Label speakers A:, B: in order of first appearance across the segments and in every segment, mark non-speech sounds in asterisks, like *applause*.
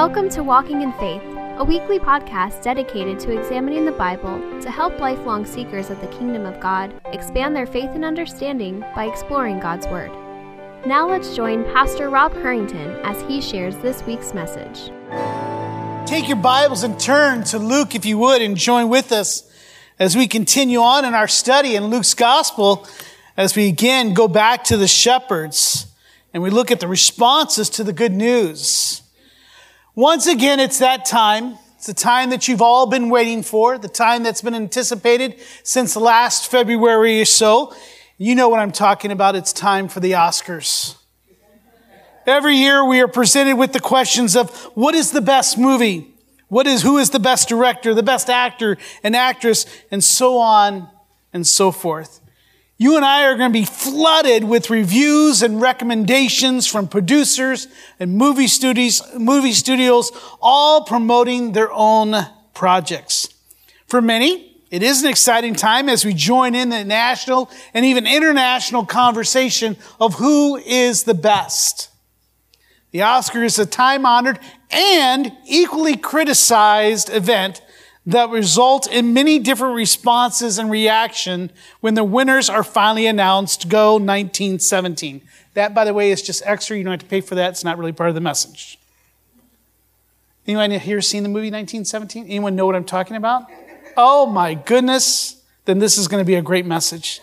A: Welcome to Walking in Faith, a weekly podcast dedicated to examining the Bible to help lifelong seekers of the kingdom of God expand their faith and understanding by exploring God's Word. Now let's join Pastor Rob Harrington as he shares this week's message.
B: Take your Bibles and turn to Luke, if you would, and join with us as we continue on in our study in Luke's Gospel as we again go back to the shepherds and we look at the responses to the good news. Once again, it's that time. It's the time that you've all been waiting for, the time that's been anticipated since last February or so. You know what I'm talking about. It's time for the Oscars. Every year we are presented with the questions of what is the best movie? What is, who is the best director, the best actor and actress, and so on and so forth you and I are going to be flooded with reviews and recommendations from producers and movie studios, movie studios, all promoting their own projects. For many, it is an exciting time as we join in the national and even international conversation of who is the best. The Oscar is a time honored and equally criticized event that result in many different responses and reaction when the winners are finally announced. Go 1917. That, by the way, is just extra. You don't have to pay for that. It's not really part of the message. Anyone here seen the movie 1917? Anyone know what I'm talking about? Oh my goodness. Then this is going to be a great message.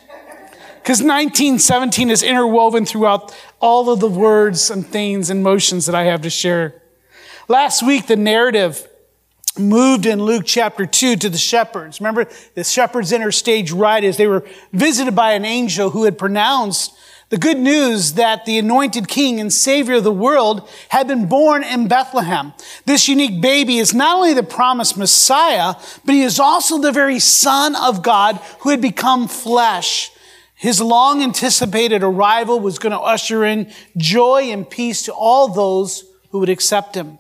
B: Because 1917 is interwoven throughout all of the words and things and motions that I have to share. Last week, the narrative moved in Luke chapter 2 to the shepherds. Remember, the shepherds enter stage right as they were visited by an angel who had pronounced the good news that the anointed king and savior of the world had been born in Bethlehem. This unique baby is not only the promised Messiah, but he is also the very son of God who had become flesh. His long anticipated arrival was going to usher in joy and peace to all those who would accept him.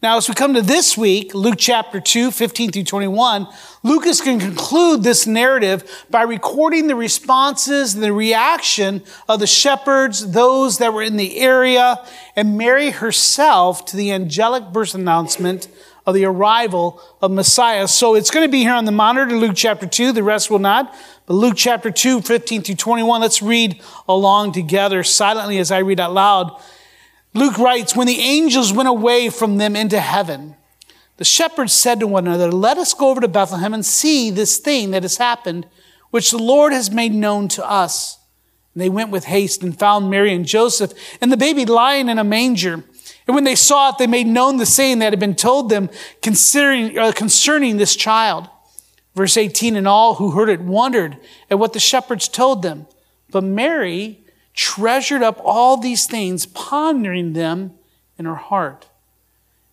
B: Now, as we come to this week, Luke chapter 2, 15 through 21, Lucas can conclude this narrative by recording the responses and the reaction of the shepherds, those that were in the area, and Mary herself to the angelic birth announcement of the arrival of Messiah. So it's going to be here on the monitor, Luke chapter 2. The rest will not. But Luke chapter 2, 15 through 21, let's read along together silently as I read out loud. Luke writes, When the angels went away from them into heaven, the shepherds said to one another, Let us go over to Bethlehem and see this thing that has happened, which the Lord has made known to us. And they went with haste and found Mary and Joseph and the baby lying in a manger. And when they saw it, they made known the saying that had been told them concerning, uh, concerning this child. Verse 18, and all who heard it wondered at what the shepherds told them. But Mary treasured up all these things, pondering them in her heart.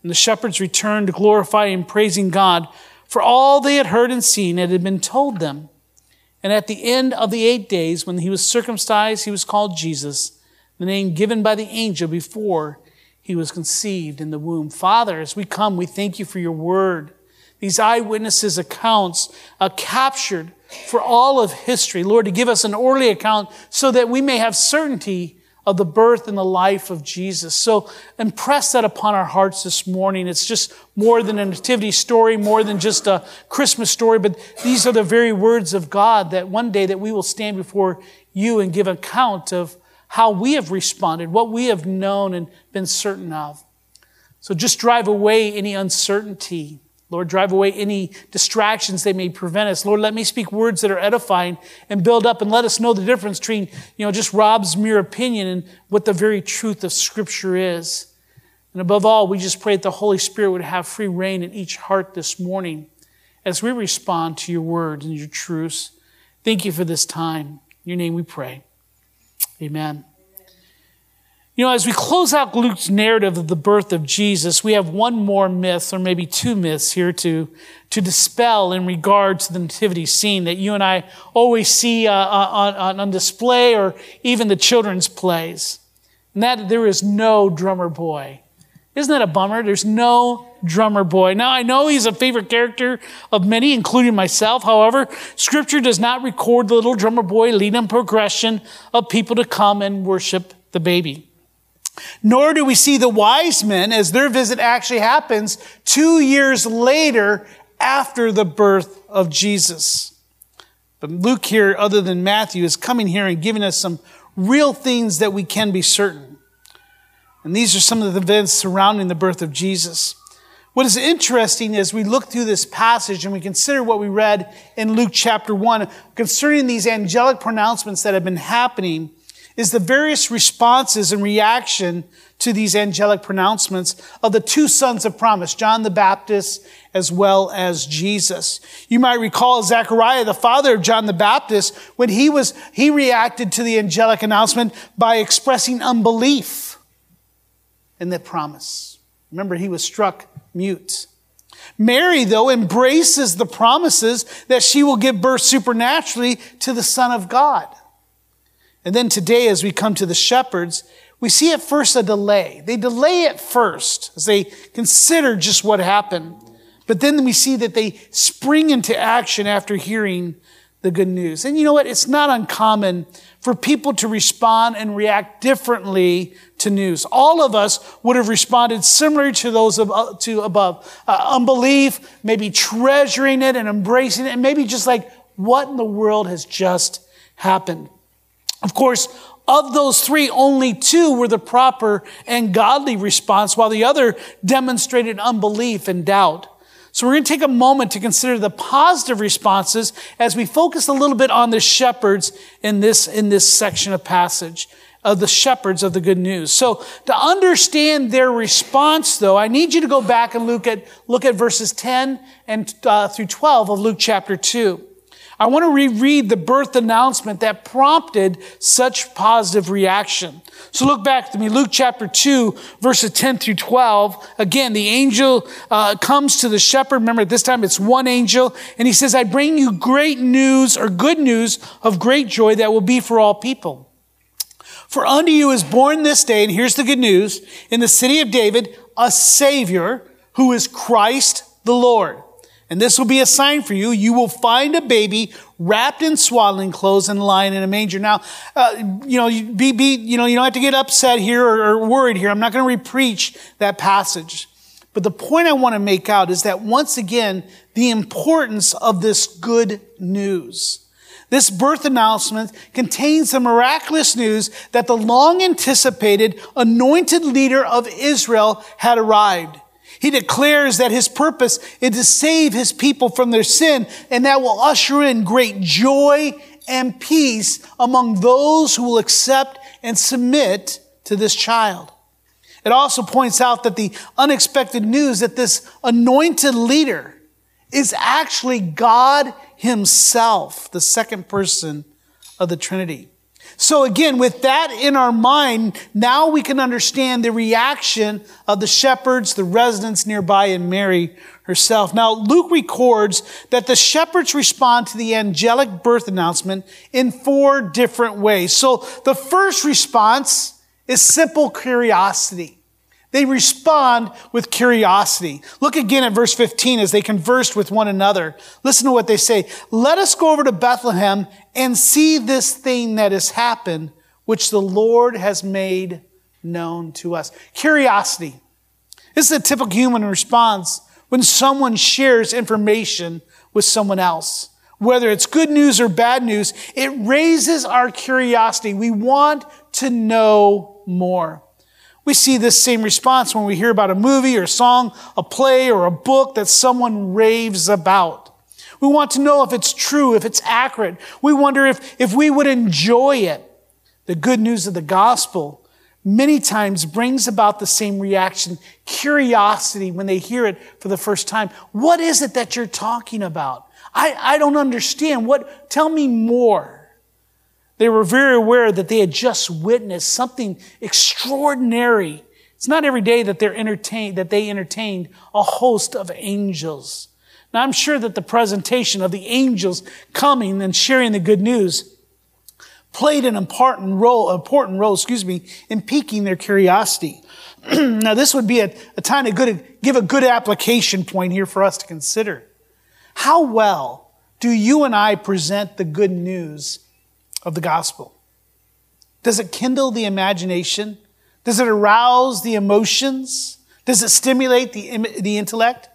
B: And the shepherds returned, glorifying and praising God for all they had heard and seen and had been told them. And at the end of the eight days, when he was circumcised, he was called Jesus, the name given by the angel before he was conceived in the womb. Father, as we come, we thank you for your word. These eyewitnesses' accounts uh, captured for all of history, Lord, to give us an orderly account so that we may have certainty of the birth and the life of Jesus. So impress that upon our hearts this morning. It's just more than a nativity story, more than just a Christmas story, but these are the very words of God that one day that we will stand before you and give account of how we have responded, what we have known and been certain of. So just drive away any uncertainty Lord, drive away any distractions they may prevent us. Lord, let me speak words that are edifying and build up and let us know the difference between, you know, just Rob's mere opinion and what the very truth of Scripture is. And above all, we just pray that the Holy Spirit would have free reign in each heart this morning as we respond to your word and your truths. Thank you for this time. In your name we pray. Amen. You know, as we close out Luke's narrative of the birth of Jesus, we have one more myth, or maybe two myths here to, to dispel in regard to the nativity scene that you and I always see uh, uh on, on display or even the children's plays. And that there is no drummer boy. Isn't that a bummer? There's no drummer boy. Now, I know he's a favorite character of many, including myself. However, scripture does not record the little drummer boy leading progression of people to come and worship the baby. Nor do we see the wise men as their visit actually happens two years later after the birth of Jesus. But Luke here, other than Matthew, is coming here and giving us some real things that we can be certain. And these are some of the events surrounding the birth of Jesus. What is interesting as we look through this passage and we consider what we read in Luke chapter 1 concerning these angelic pronouncements that have been happening is the various responses and reaction to these angelic pronouncements of the two sons of promise, John the Baptist as well as Jesus. You might recall Zechariah, the father of John the Baptist, when he was, he reacted to the angelic announcement by expressing unbelief in the promise. Remember, he was struck mute. Mary, though, embraces the promises that she will give birth supernaturally to the Son of God. And then today, as we come to the shepherds, we see at first a delay. They delay it first as they consider just what happened. But then we see that they spring into action after hearing the good news. And you know what? It's not uncommon for people to respond and react differently to news. All of us would have responded similar to those of, uh, to above. Uh, unbelief, maybe treasuring it and embracing it, and maybe just like, what in the world has just happened? Of course, of those three, only two were the proper and godly response, while the other demonstrated unbelief and doubt. So we're going to take a moment to consider the positive responses as we focus a little bit on the shepherds in this, in this section of passage of the shepherds of the good news. So to understand their response, though, I need you to go back and look at, look at verses 10 and uh, through 12 of Luke chapter 2. I want to reread the birth announcement that prompted such positive reaction. So look back to me, Luke chapter 2, verses 10 through 12. Again, the angel uh, comes to the shepherd. Remember, this time it's one angel, and he says, I bring you great news or good news of great joy that will be for all people. For unto you is born this day, and here's the good news, in the city of David, a Savior who is Christ the Lord. And this will be a sign for you. You will find a baby wrapped in swaddling clothes and lying in a manger. Now, uh, you know, be, be, you know, you don't have to get upset here or, or worried here. I'm not going to repreach that passage. But the point I want to make out is that once again, the importance of this good news. This birth announcement contains the miraculous news that the long anticipated anointed leader of Israel had arrived. He declares that his purpose is to save his people from their sin, and that will usher in great joy and peace among those who will accept and submit to this child. It also points out that the unexpected news that this anointed leader is actually God himself, the second person of the Trinity. So again, with that in our mind, now we can understand the reaction of the shepherds, the residents nearby, and Mary herself. Now, Luke records that the shepherds respond to the angelic birth announcement in four different ways. So the first response is simple curiosity. They respond with curiosity. Look again at verse 15 as they conversed with one another. Listen to what they say. Let us go over to Bethlehem and see this thing that has happened, which the Lord has made known to us. Curiosity. This is a typical human response when someone shares information with someone else. Whether it's good news or bad news, it raises our curiosity. We want to know more. We see this same response when we hear about a movie or a song, a play or a book that someone raves about. We want to know if it's true, if it's accurate. We wonder if, if we would enjoy it. The good news of the gospel many times brings about the same reaction, curiosity when they hear it for the first time. What is it that you're talking about? I, I don't understand. What, tell me more. They were very aware that they had just witnessed something extraordinary. It's not every day that they're entertained, that they entertained a host of angels. Now I'm sure that the presentation of the angels coming and sharing the good news played an important role, important role, excuse me, in piquing their curiosity. *clears throat* now this would be a, a time to good, give a good application point here for us to consider. How well do you and I present the good news of the gospel? Does it kindle the imagination? Does it arouse the emotions? Does it stimulate the, the intellect?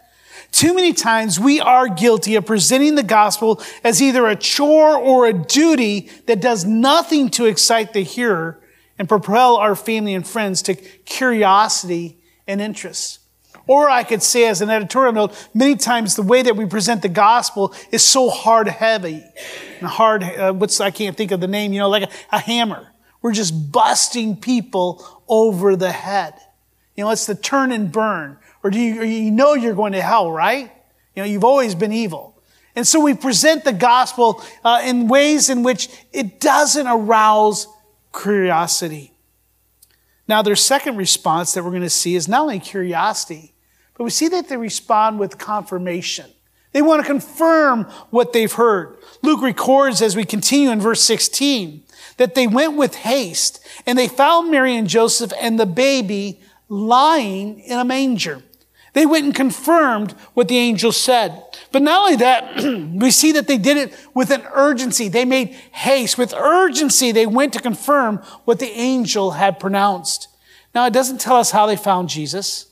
B: Too many times we are guilty of presenting the gospel as either a chore or a duty that does nothing to excite the hearer and propel our family and friends to curiosity and interest. Or I could say as an editorial note, many times the way that we present the gospel is so hard heavy and hard, uh, what's, I can't think of the name, you know, like a, a hammer. We're just busting people over the head. You know, it's the turn and burn. Or do you, you know you're going to hell, right? You know, you've always been evil. And so we present the gospel uh, in ways in which it doesn't arouse curiosity. Now, their second response that we're going to see is not only curiosity, but we see that they respond with confirmation. They want to confirm what they've heard. Luke records as we continue in verse 16 that they went with haste and they found Mary and Joseph and the baby lying in a manger. They went and confirmed what the angel said. But not only that, *clears throat* we see that they did it with an urgency. They made haste. With urgency, they went to confirm what the angel had pronounced. Now, it doesn't tell us how they found Jesus.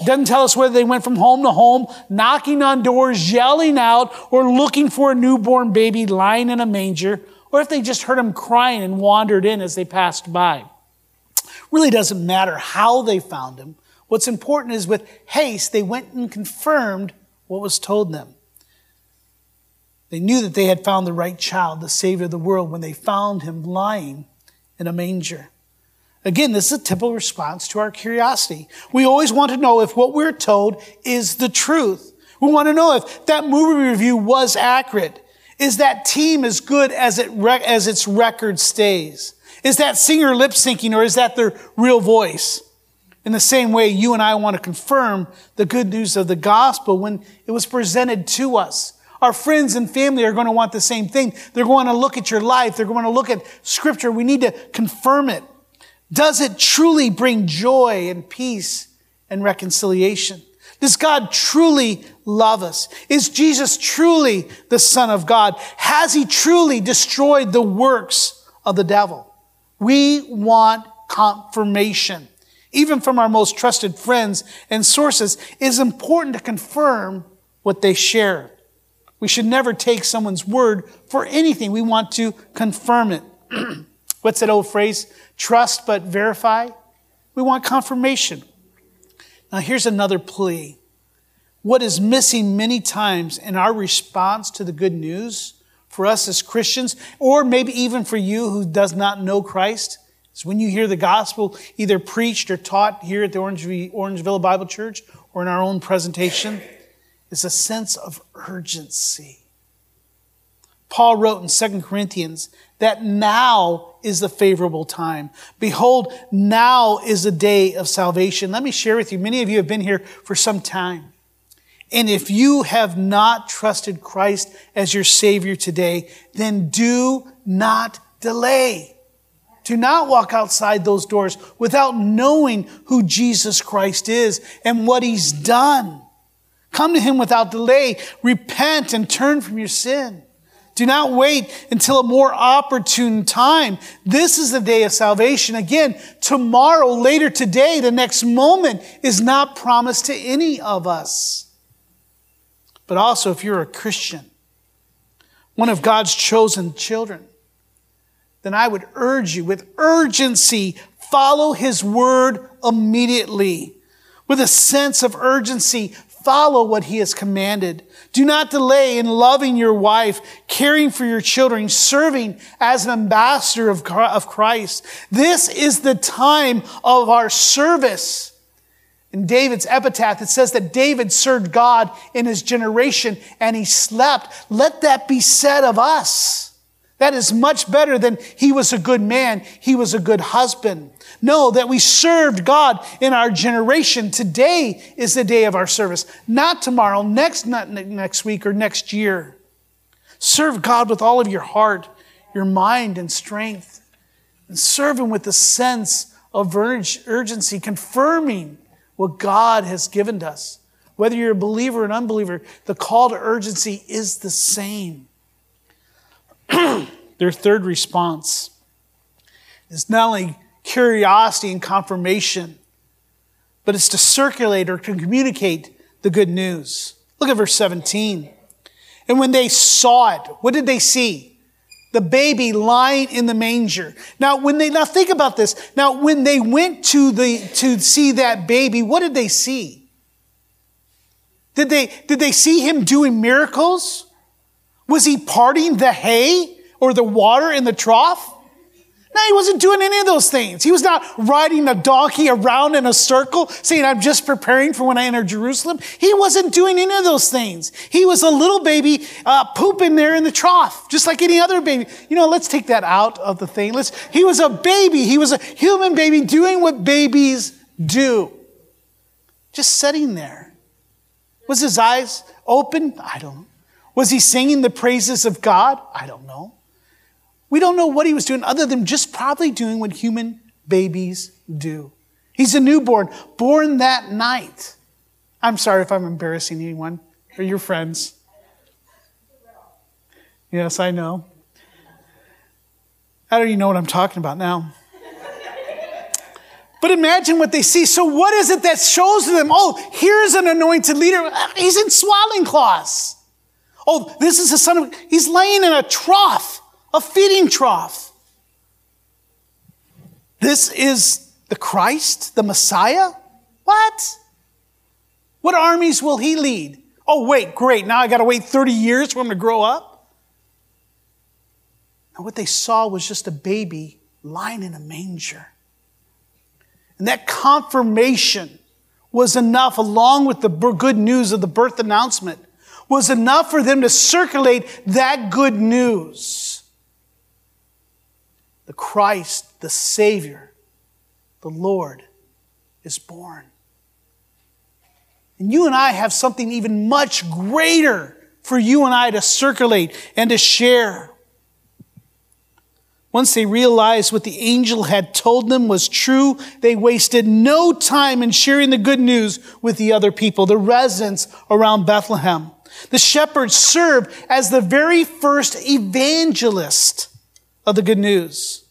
B: It doesn't tell us whether they went from home to home, knocking on doors, yelling out, or looking for a newborn baby lying in a manger, or if they just heard him crying and wandered in as they passed by. Really doesn't matter how they found him. What's important is with haste, they went and confirmed what was told them. They knew that they had found the right child, the Savior of the world, when they found him lying in a manger. Again, this is a typical response to our curiosity. We always want to know if what we're told is the truth. We want to know if that movie review was accurate. Is that team as good as, it as its record stays? Is that singer lip syncing or is that their real voice? In the same way, you and I want to confirm the good news of the gospel when it was presented to us. Our friends and family are going to want the same thing. They're going to look at your life. They're going to look at scripture. We need to confirm it. Does it truly bring joy and peace and reconciliation? Does God truly love us? Is Jesus truly the Son of God? Has he truly destroyed the works of the devil? We want confirmation even from our most trusted friends and sources, it is important to confirm what they share. We should never take someone's word for anything. We want to confirm it. *clears throat* What's that old phrase? Trust but verify. We want confirmation. Now, here's another plea. What is missing many times in our response to the good news for us as Christians, or maybe even for you who does not know Christ, is when you hear the gospel either preached or taught here at the Orangeville Bible Church or in our own presentation, it's a sense of urgency. Paul wrote in 2 Corinthians that now is the favorable time. Behold, now is the day of salvation. Let me share with you, many of you have been here for some time. And if you have not trusted Christ as your Savior today, then do not delay. Do not walk outside those doors without knowing who Jesus Christ is and what he's done. Come to him without delay. Repent and turn from your sin. Do not wait until a more opportune time. This is the day of salvation. Again, tomorrow, later today, the next moment is not promised to any of us. But also, if you're a Christian, one of God's chosen children, then I would urge you with urgency, follow his word immediately. With a sense of urgency, follow what he has commanded. Do not delay in loving your wife, caring for your children, serving as an ambassador of Christ. This is the time of our service. In David's epitaph, it says that David served God in his generation and he slept. Let that be said of us. That is much better than he was a good man, he was a good husband. No, that we served God in our generation. Today is the day of our service, not tomorrow, next, not next week or next year. Serve God with all of your heart, your mind, and strength. And serve Him with a sense of urgency, confirming what God has given us. Whether you're a believer or an unbeliever, the call to urgency is the same. *clears throat* Their third response is not only curiosity and confirmation, but it's to circulate or to communicate the good news. Look at verse 17. And when they saw it, what did they see? The baby lying in the manger. Now, when they, now think about this. Now, when they went to the, to see that baby, what did they see? Did they, did they see him doing miracles? Was he parting the hay or the water in the trough? No, he wasn't doing any of those things. He was not riding a donkey around in a circle saying, I'm just preparing for when I enter Jerusalem. He wasn't doing any of those things. He was a little baby uh, pooping there in the trough, just like any other baby. You know, let's take that out of the thing. Let's, he was a baby. He was a human baby doing what babies do. Just sitting there. Was his eyes open? I don't know. Was he singing the praises of God? I don't know. We don't know what he was doing other than just probably doing what human babies do. He's a newborn, born that night. I'm sorry if I'm embarrassing anyone or your friends. Yes, I know. I don't even know what I'm talking about now. But imagine what they see. So, what is it that shows them? Oh, here's an anointed leader. He's in swaddling cloths. Oh, this is the son of, he's laying in a trough a feeding trough. This is the Christ, the Messiah? What? What armies will he lead? Oh, wait, great. Now I got to wait 30 years for him to grow up? And what they saw was just a baby lying in a manger. And that confirmation was enough, along with the good news of the birth announcement, was enough for them to circulate that good news the Christ, the Savior, the Lord, is born. And you and I have something even much greater for you and I to circulate and to share. Once they realized what the angel had told them was true, they wasted no time in sharing the good news with the other people, the residents around Bethlehem. The shepherds served as the very first evangelist of the good news.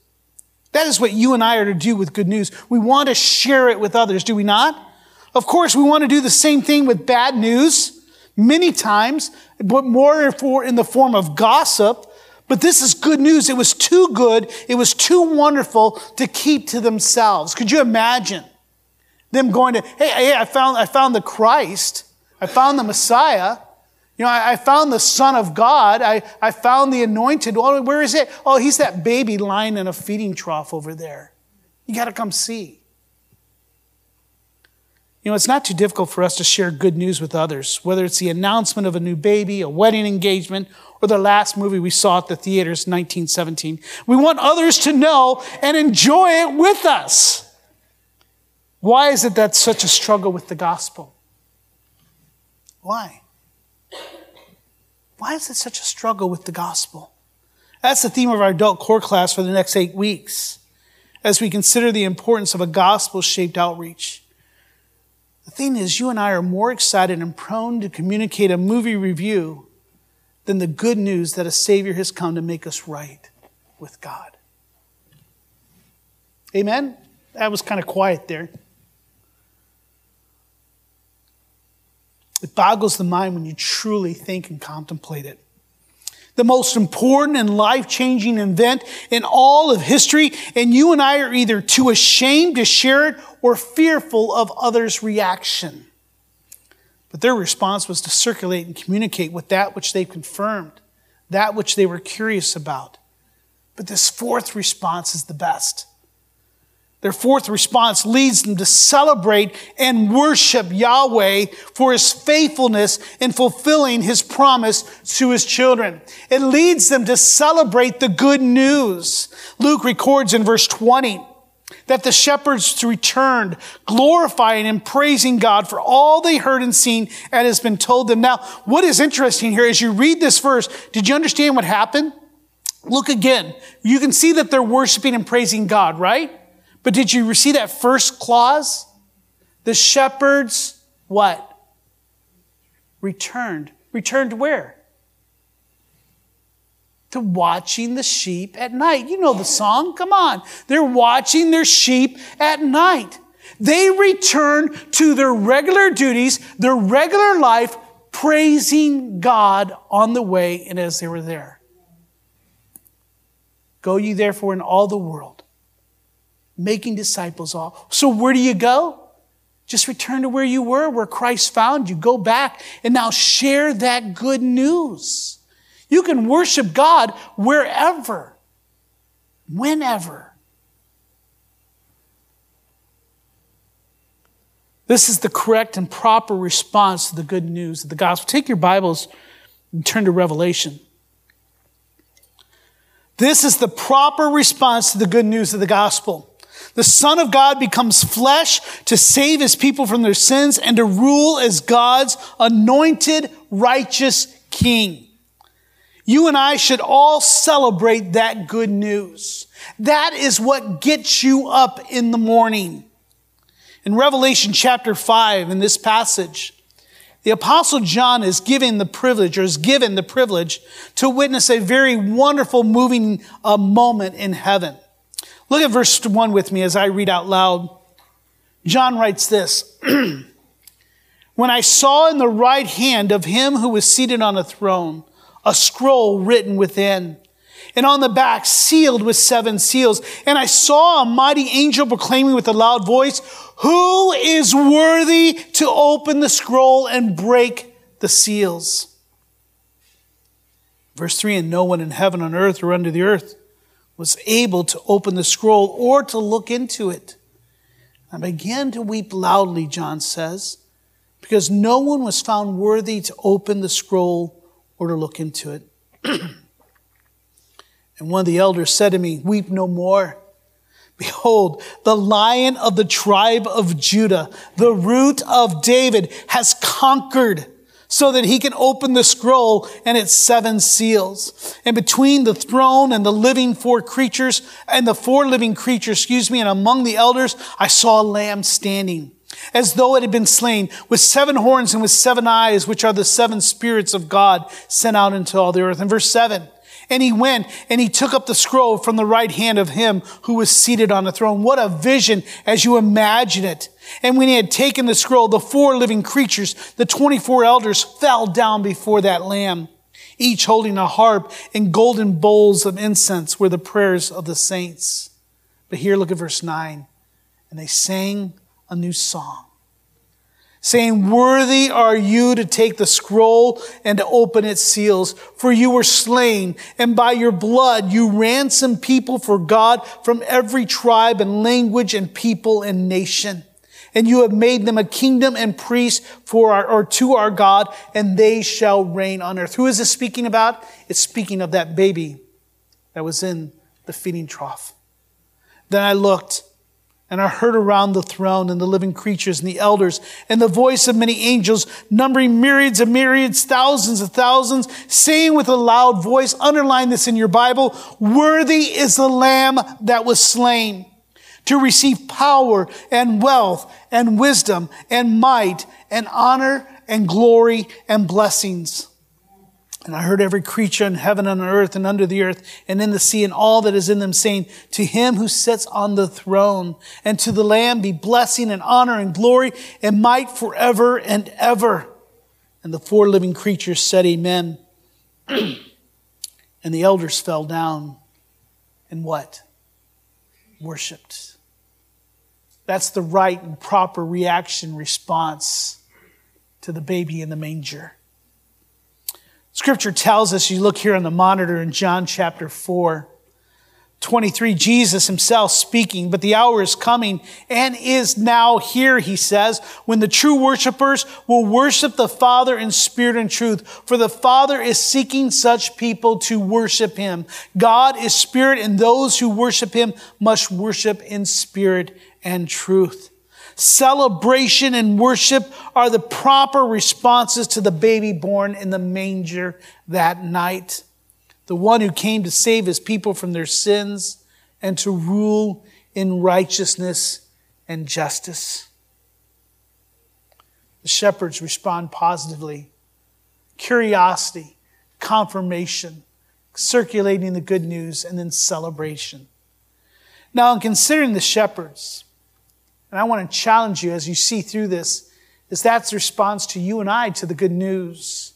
B: That is what you and I are to do with good news. We want to share it with others, do we not? Of course, we want to do the same thing with bad news many times, but more for in the form of gossip. But this is good news. It was too good. It was too wonderful to keep to themselves. Could you imagine them going to, hey, hey, I found, I found the Christ. I found the Messiah. You know, I, I, found the Son of God. I, I found the anointed. Where is it? Oh, he's that baby lying in a feeding trough over there. You got to come see. You know, it's not too difficult for us to share good news with others, whether it's the announcement of a new baby, a wedding engagement, or the last movie we saw at the theaters, in 1917. We want others to know and enjoy it with us. Why is it that such a struggle with the gospel? Why? Why is it such a struggle with the gospel? That's the theme of our adult core class for the next eight weeks as we consider the importance of a gospel shaped outreach. The thing is, you and I are more excited and prone to communicate a movie review than the good news that a Savior has come to make us right with God. Amen? That was kind of quiet there. It boggles the mind when you truly think and contemplate it. The most important and life changing event in all of history, and you and I are either too ashamed to share it or fearful of others' reaction. But their response was to circulate and communicate with that which they confirmed, that which they were curious about. But this fourth response is the best. Their fourth response leads them to celebrate and worship Yahweh for his faithfulness in fulfilling his promise to his children. It leads them to celebrate the good news. Luke records in verse 20 that the shepherds returned, glorifying and praising God for all they heard and seen and has been told them. Now, what is interesting here as you read this verse, did you understand what happened? Look again. You can see that they're worshiping and praising God, right? But did you see that first clause? The shepherds, what? Returned. Returned where? to watching the sheep at night. You know the song. Come on. They're watching their sheep at night. They return to their regular duties, their regular life, praising God on the way and as they were there. Go ye therefore in all the world, making disciples all. So where do you go? Just return to where you were, where Christ found you. Go back and now share that good news. You can worship God wherever, whenever. This is the correct and proper response to the good news of the gospel. Take your Bibles and turn to Revelation. This is the proper response to the good news of the gospel. The Son of God becomes flesh to save his people from their sins and to rule as God's anointed, righteous king. You and I should all celebrate that good news. That is what gets you up in the morning. In Revelation chapter 5, in this passage, the apostle John is given the privilege or is given the privilege to witness a very wonderful moving uh, moment in heaven. Look at verse 1 with me as I read out loud. John writes this. *clears throat* when I saw in the right hand of him who was seated on a throne a scroll written within, and on the back sealed with seven seals. And I saw a mighty angel proclaiming with a loud voice, Who is worthy to open the scroll and break the seals? Verse 3 And no one in heaven, on earth, or under the earth was able to open the scroll or to look into it. I began to weep loudly, John says, because no one was found worthy to open the scroll or to look into it. *clears throat* and one of the elders said to me, Weep no more. Behold, the lion of the tribe of Judah, the root of David, has conquered so that he can open the scroll and its seven seals. And between the throne and the living four creatures, and the four living creatures, excuse me, and among the elders, I saw a lamb standing as though it had been slain, with seven horns and with seven eyes, which are the seven spirits of God sent out into all the earth. And verse seven, and he went and he took up the scroll from the right hand of him who was seated on the throne. What a vision as you imagine it. And when he had taken the scroll, the four living creatures, the 24 elders fell down before that lamb, each holding a harp and golden bowls of incense were the prayers of the saints. But here look at verse nine. And they sang a new song, saying, Worthy are you to take the scroll and to open its seals, for you were slain, and by your blood you ransomed people for God from every tribe and language and people and nation. And you have made them a kingdom and priests for our, or to our God, and they shall reign on earth. Who is this speaking about? It's speaking of that baby that was in the feeding trough. Then I looked, and I heard around the throne and the living creatures and the elders and the voice of many angels, numbering myriads of myriads, thousands of thousands, saying with a loud voice, underline this in your Bible, worthy is the lamb that was slain to receive power and wealth and wisdom and might and honor and glory and blessings. And I heard every creature in heaven and on earth and under the earth and in the sea and all that is in them saying, To him who sits on the throne and to the Lamb be blessing and honor and glory and might forever and ever. And the four living creatures said, Amen. *clears throat* and the elders fell down and what? Worshipped. That's the right and proper reaction response to the baby in the manger. Scripture tells us, you look here on the monitor in John chapter 4, 23, Jesus himself speaking, but the hour is coming and is now here, he says, when the true worshipers will worship the Father in spirit and truth, for the Father is seeking such people to worship him. God is spirit and those who worship him must worship in spirit and truth. Celebration and worship are the proper responses to the baby born in the manger that night. The one who came to save his people from their sins and to rule in righteousness and justice. The shepherds respond positively. Curiosity, confirmation, circulating the good news, and then celebration. Now, in considering the shepherds, and I want to challenge you as you see through this, is that's the response to you and I to the good news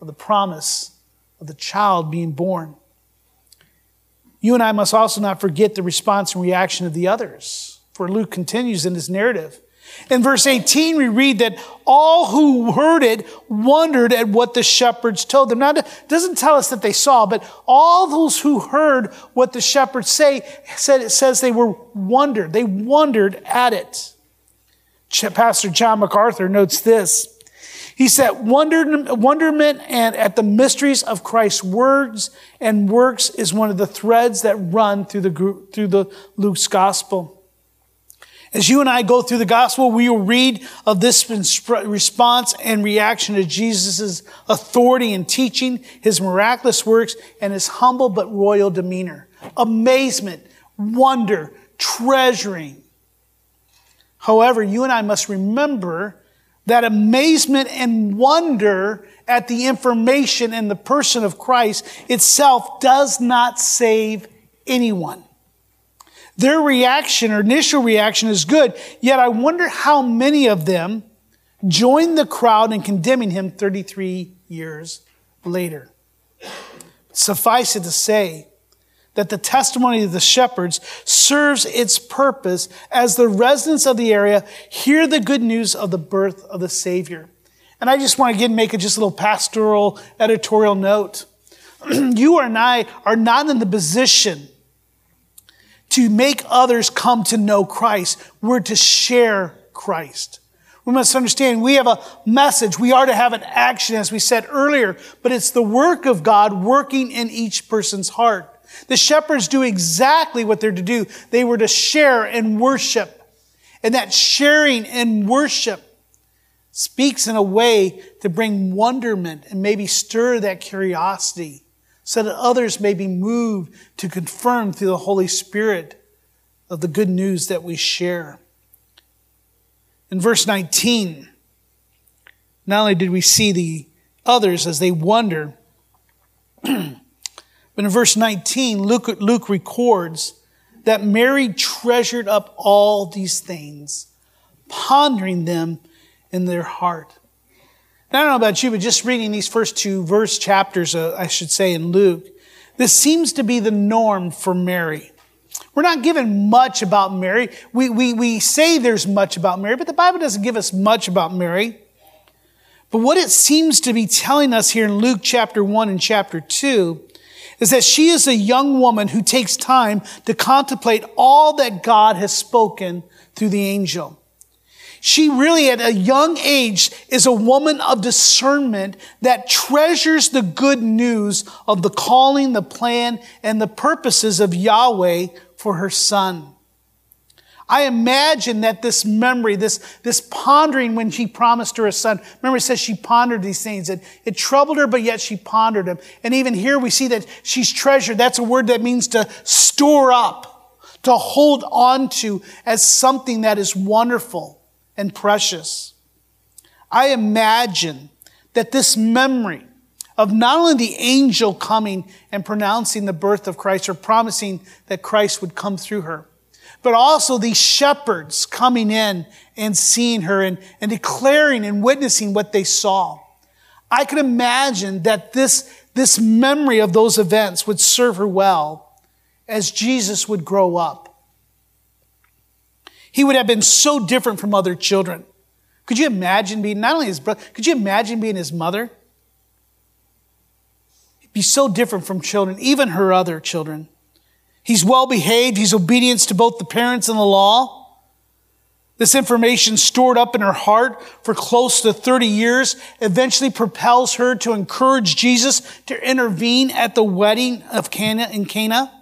B: of the promise of the child being born. You and I must also not forget the response and reaction of the others. For Luke continues in his narrative. In verse 18, we read that all who heard it wondered at what the shepherds told them. Now, it doesn't tell us that they saw, but all those who heard what the shepherds say, said it says they were wondered. They wondered at it. Pastor John MacArthur notes this. He said, wonderment and at the mysteries of Christ's words and works is one of the threads that run through the, through the Luke's gospel. As you and I go through the gospel, we will read of this response and reaction to Jesus' authority and teaching, his miraculous works, and his humble but royal demeanor. Amazement, wonder, treasuring. However, you and I must remember that amazement and wonder at the information and the person of Christ itself does not save anyone. Their reaction or initial reaction is good, yet I wonder how many of them joined the crowd in condemning him 33 years later. Suffice it to say that the testimony of the shepherds serves its purpose as the residents of the area hear the good news of the birth of the Savior. And I just want to again make a just a little pastoral editorial note. *clears throat* you and I are not in the position to make others come to know Christ. We're to share Christ. We must understand we have a message. We are to have an action, as we said earlier, but it's the work of God working in each person's heart. The shepherds do exactly what they're to do. They were to share and worship. And that sharing and worship speaks in a way to bring wonderment and maybe stir that curiosity so that others may be moved to confirm through the Holy Spirit of the good news that we share. In verse 19, not only did we see the others as they wonder, *clears throat* but in verse 19, Luke, Luke records that Mary treasured up all these things, pondering them in their heart. I don't know about you, but just reading these first two verse chapters, uh, I should say, in Luke, this seems to be the norm for Mary. We're not given much about Mary. We, we, we say there's much about Mary, but the Bible doesn't give us much about Mary. But what it seems to be telling us here in Luke chapter 1 and chapter 2 is that she is a young woman who takes time to contemplate all that God has spoken through the angel. She really, at a young age, is a woman of discernment that treasures the good news of the calling, the plan, and the purposes of Yahweh for her son. I imagine that this memory, this, this pondering when she promised her a son, remember it says she pondered these things. It, it troubled her, but yet she pondered them. And even here we see that she's treasured. That's a word that means to store up, to hold on to as something that is wonderful and precious. I imagine that this memory of not only the angel coming and pronouncing the birth of Christ or promising that Christ would come through her, but also these shepherds coming in and seeing her and, and declaring and witnessing what they saw. I can imagine that this, this memory of those events would serve her well as Jesus would grow up. He would have been so different from other children. Could you imagine being not only his brother, could you imagine being his mother? He'd be so different from children, even her other children. He's well behaved, he's obedient to both the parents and the law. This information stored up in her heart for close to 30 years eventually propels her to encourage Jesus to intervene at the wedding of Cana in Cana.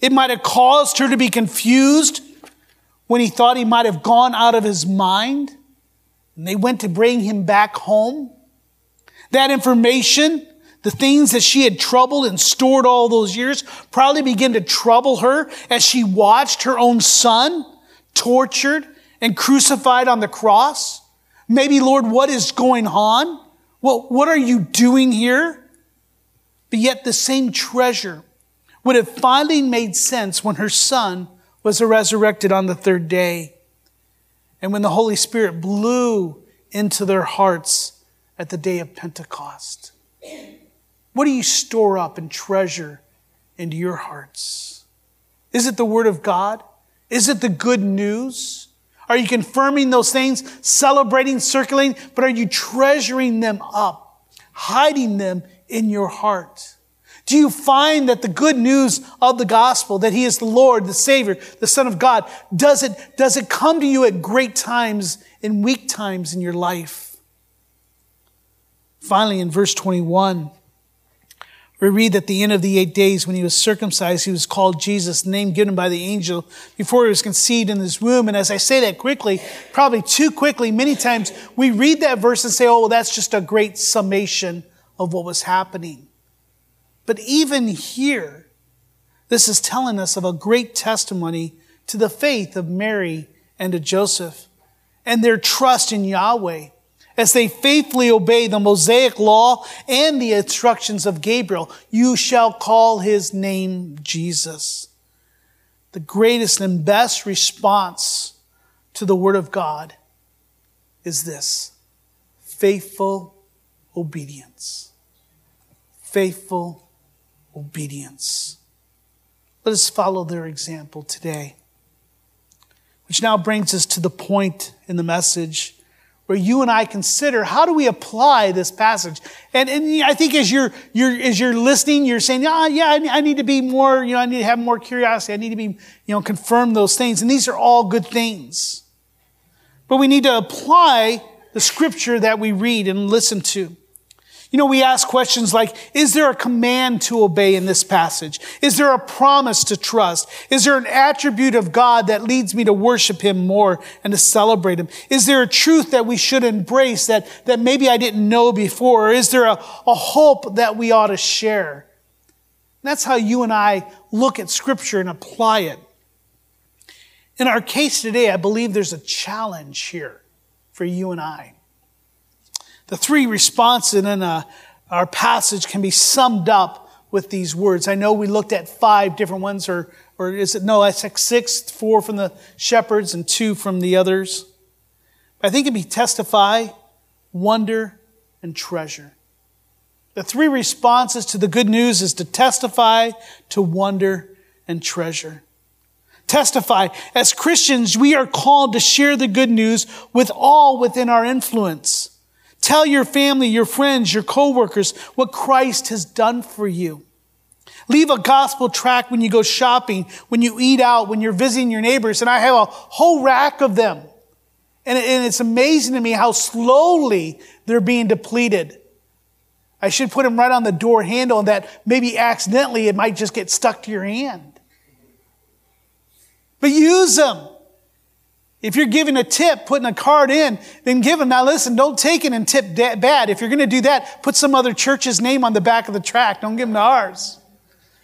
B: It might have caused her to be confused when he thought he might have gone out of his mind and they went to bring him back home. That information, the things that she had troubled and stored all those years, probably began to trouble her as she watched her own son tortured and crucified on the cross. Maybe, Lord, what is going on? What, what are you doing here? But yet the same treasure would have finally made sense when her son was resurrected on the third day. And when the Holy Spirit blew into their hearts at the day of Pentecost. What do you store up and treasure into your hearts? Is it the Word of God? Is it the good news? Are you confirming those things, celebrating, circulating, but are you treasuring them up, hiding them in your heart? Do you find that the good news of the gospel, that He is the Lord, the Savior, the Son of God, does it, does it come to you at great times and weak times in your life? Finally, in verse 21, we read that at the end of the eight days when he was circumcised, he was called Jesus, name given by the angel before he was conceived in his womb. And as I say that quickly, probably too quickly, many times we read that verse and say, oh, well, that's just a great summation of what was happening. But even here, this is telling us of a great testimony to the faith of Mary and of Joseph and their trust in Yahweh as they faithfully obey the Mosaic law and the instructions of Gabriel. You shall call his name Jesus. The greatest and best response to the word of God is this faithful obedience. Faithful obedience. Let us follow their example today. Which now brings us to the point in the message where you and I consider how do we apply this passage? And, and I think as you're, you're, as you're listening, you're saying, ah, yeah, I need to be more, you know, I need to have more curiosity. I need to be, you know, confirm those things. And these are all good things. But we need to apply the scripture that we read and listen to. You know, we ask questions like, is there a command to obey in this passage? Is there a promise to trust? Is there an attribute of God that leads me to worship Him more and to celebrate Him? Is there a truth that we should embrace that, that maybe I didn't know before? Or is there a, a hope that we ought to share? That's how you and I look at Scripture and apply it. In our case today, I believe there's a challenge here for you and I. The three responses in uh, our passage can be summed up with these words. I know we looked at five different ones, or, or is it, no, I said six, four from the shepherds and two from the others. I think it'd be testify, wonder, and treasure. The three responses to the good news is to testify, to wonder, and treasure. Testify. As Christians, we are called to share the good news with all within our influence. Tell your family, your friends, your coworkers what Christ has done for you. Leave a gospel tract when you go shopping, when you eat out, when you're visiting your neighbors. And I have a whole rack of them. And, it's amazing to me how slowly they're being depleted. I should put them right on the door handle and that maybe accidentally it might just get stuck to your hand. But use them. If you're giving a tip, putting a card in, then give them. Now listen, don't take it and tip bad. If you're going to do that, put some other church's name on the back of the track. Don't give them to ours.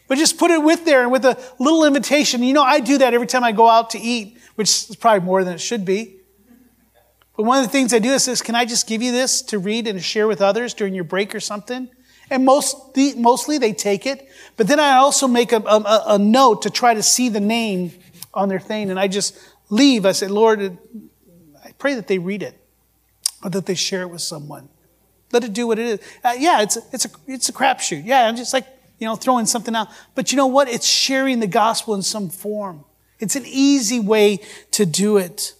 B: But just put it with there and with a little invitation. You know, I do that every time I go out to eat, which is probably more than it should be. But one of the things I do is this, can I just give you this to read and share with others during your break or something? And most, mostly they take it. But then I also make a, a, a note to try to see the name on their thing. And I just leave, I said, Lord, I pray that they read it or that they share it with someone. Let it do what it is. Uh, yeah, it's a, it's a, it's a crapshoot. Yeah, I'm just like, you know, throwing something out. But you know what? It's sharing the gospel in some form. It's an easy way to do it.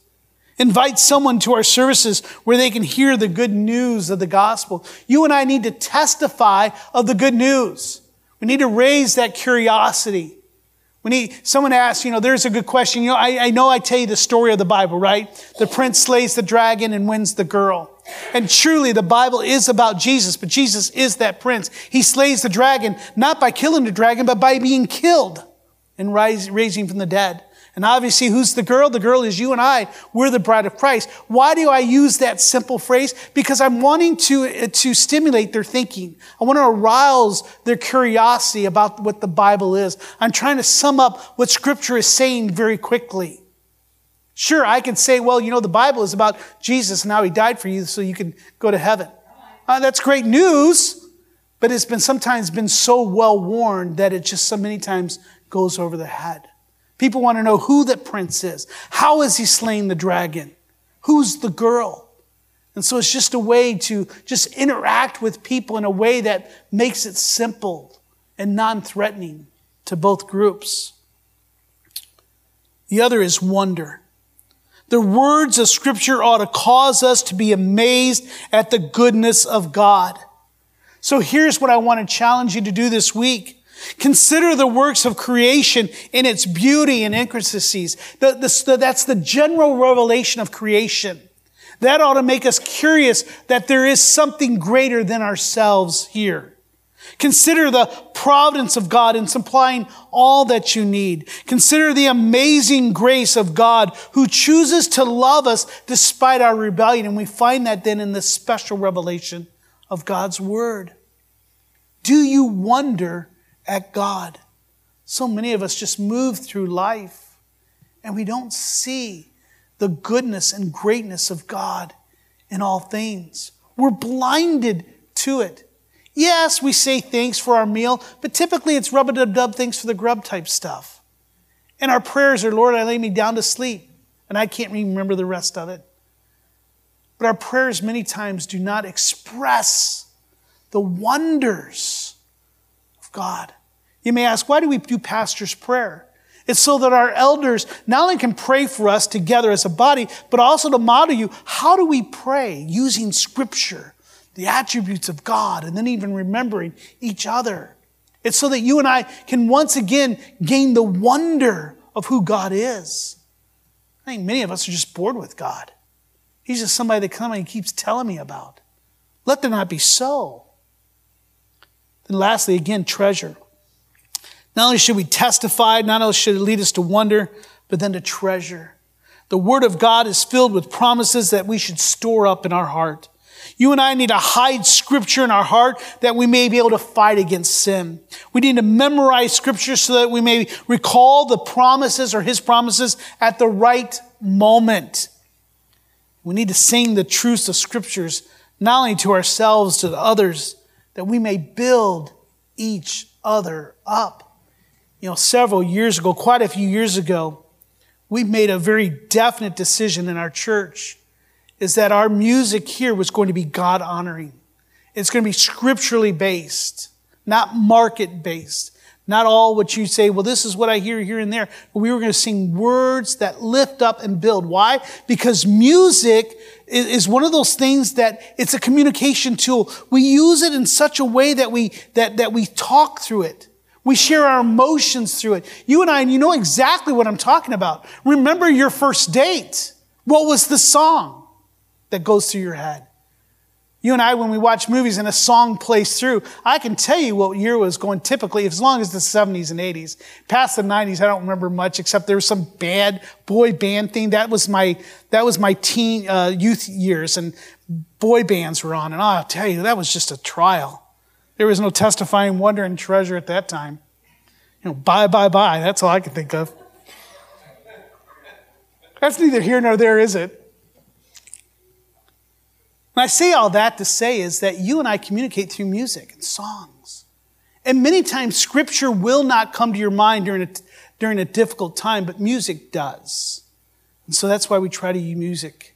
B: Invite someone to our services where they can hear the good news of the gospel. You and I need to testify of the good news. We need to raise that curiosity. When he, someone asks, you know, there's a good question. You know, I, I know I tell you the story of the Bible, right? The prince slays the dragon and wins the girl. And truly the Bible is about Jesus, but Jesus is that prince. He slays the dragon, not by killing the dragon, but by being killed and rise, raising from the dead. And obviously, who's the girl? The girl is you and I. We're the bride of Christ. Why do I use that simple phrase? Because I'm wanting to, to stimulate their thinking. I want to arouse their curiosity about what the Bible is. I'm trying to sum up what Scripture is saying very quickly. Sure, I can say, well, you know, the Bible is about Jesus and how he died for you so you can go to heaven. Uh, that's great news. but it's been sometimes been so well worn that it just so many times goes over the head. People want to know who that prince is. How is he slaying the dragon? Who's the girl? And so it's just a way to just interact with people in a way that makes it simple and non-threatening to both groups. The other is wonder. The words of scripture ought to cause us to be amazed at the goodness of God. So here's what I want to challenge you to do this week. Consider the works of creation in its beauty and intricacies. The, the, that's the general revelation of creation. That ought to make us curious that there is something greater than ourselves here. Consider the providence of God in supplying all that you need. Consider the amazing grace of God who chooses to love us despite our rebellion. And we find that then in this special revelation of God's Word. Do you wonder at God? So many of us just move through life and we don't see the goodness and greatness of God in all things. We're blinded to it. Yes, we say thanks for our meal, but typically it's rub a dub dub thanks for the grub type stuff. And our prayers are, Lord, I lay me down to sleep. And I can't remember the rest of it. But our prayers many times do not express the wonders God. You may ask, why do we do pastor's prayer? It's so that our elders not only can pray for us together as a body, but also to model you how do we pray using scripture, the attributes of God, and then even remembering each other. It's so that you and I can once again gain the wonder of who God is. I think many of us are just bored with God. He's just somebody that comes and keeps telling me about. Let there not be so. Then lastly, again, treasure. Not only should we testify, not only should it lead us to wonder, but then to treasure. The Word of God is filled with promises that we should store up in our heart. You and I need to hide Scripture in our heart that we may be able to fight against sin. We need to memorize Scripture so that we may recall the promises or His promises at the right moment. We need to sing the truths of Scriptures not only to ourselves, to the others, that we may build each other up you know, several years ago, quite a few years ago, we made a very definite decision in our church is that our music here was going to be God honoring. It's going to be scripturally based, not market based. Not all what you say, well, this is what I hear here and there. But we were going to sing words that lift up and build. Why? Because music is one of those things that it's a communication tool. We use it in such a way that we, that, that we talk through it. We share our emotions through it. You and I, and you know exactly what I'm talking about. Remember your first date. What was the song that goes through your head? You and I, when we watch movies and a song plays through, I can tell you what year was going typically, as long as the 70s and 80s. Past the 90s, I don't remember much, except there was some bad boy band thing. That was my, that was my teen, uh, youth years, and boy bands were on. And I'll tell you, that was just a trial. There was no testifying wonder and treasure at that time. You know, bye, bye, bye. That's all I can think of. That's neither here nor there, is it? And I say all that to say is that you and I communicate through music and songs. And many times scripture will not come to your mind during a, during a difficult time, but music does. And so that's why we try to use music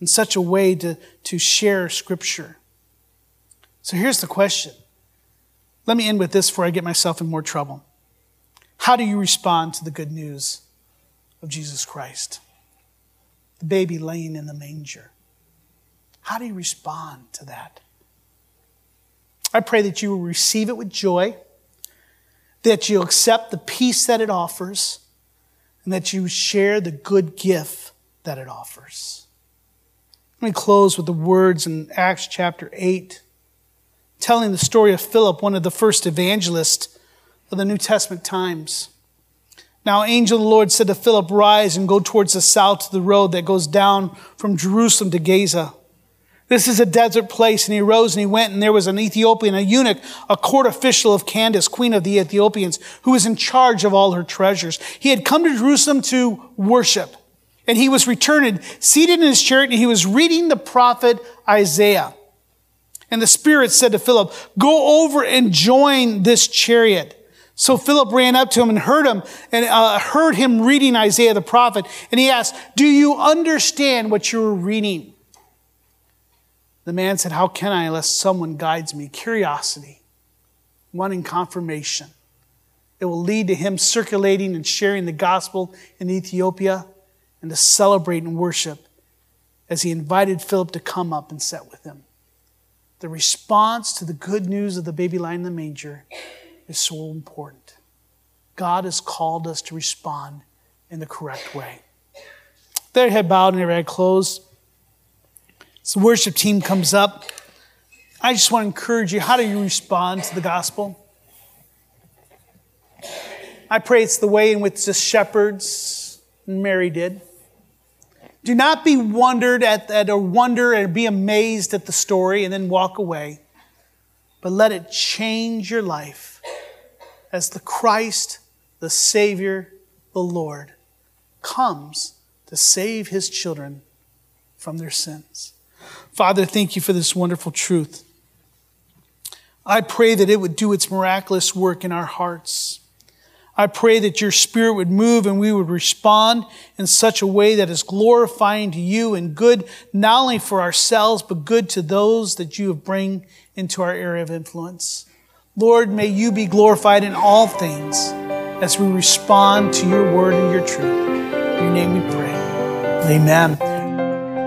B: in such a way to, to share scripture. So here's the question let me end with this before I get myself in more trouble. How do you respond to the good news of Jesus Christ? The baby laying in the manger. How do you respond to that? I pray that you will receive it with joy, that you'll accept the peace that it offers, and that you share the good gift that it offers. Let me close with the words in Acts chapter 8 telling the story of Philip, one of the first evangelists of the New Testament times. Now, angel of the Lord said to Philip, Rise and go towards the south to the road that goes down from Jerusalem to Gaza. This is a desert place. And he rose and he went, and there was an Ethiopian, a eunuch, a court official of Candace, queen of the Ethiopians, who was in charge of all her treasures. He had come to Jerusalem to worship. And he was returning, seated in his chariot, and he was reading the prophet Isaiah. And the Spirit said to Philip, Go over and join this chariot. So Philip ran up to him and heard him and uh, heard him reading Isaiah the prophet. And he asked, Do you understand what you're reading? The man said, How can I unless someone guides me? Curiosity, wanting confirmation. It will lead to him circulating and sharing the gospel in Ethiopia and to celebrate and worship as he invited Philip to come up and sit with him. The response to the good news of the baby lying in the manger is so important. God has called us to respond in the correct way. Their head bowed and their head closed. As the worship team comes up, I just want to encourage you how do you respond to the gospel? I pray it's the way in which the shepherds and Mary did. Do not be wondered at, at or wonder and be amazed at the story and then walk away, but let it change your life as the Christ, the Savior, the Lord, comes to save his children from their sins. Father, thank you for this wonderful truth. I pray that it would do its miraculous work in our hearts. I pray that your spirit would move and we would respond in such a way that is glorifying to you and good not only for ourselves, but good to those that you have bring into our area of influence. Lord, may you be glorified in all things as we respond to your word and your truth. In your name we pray. Amen.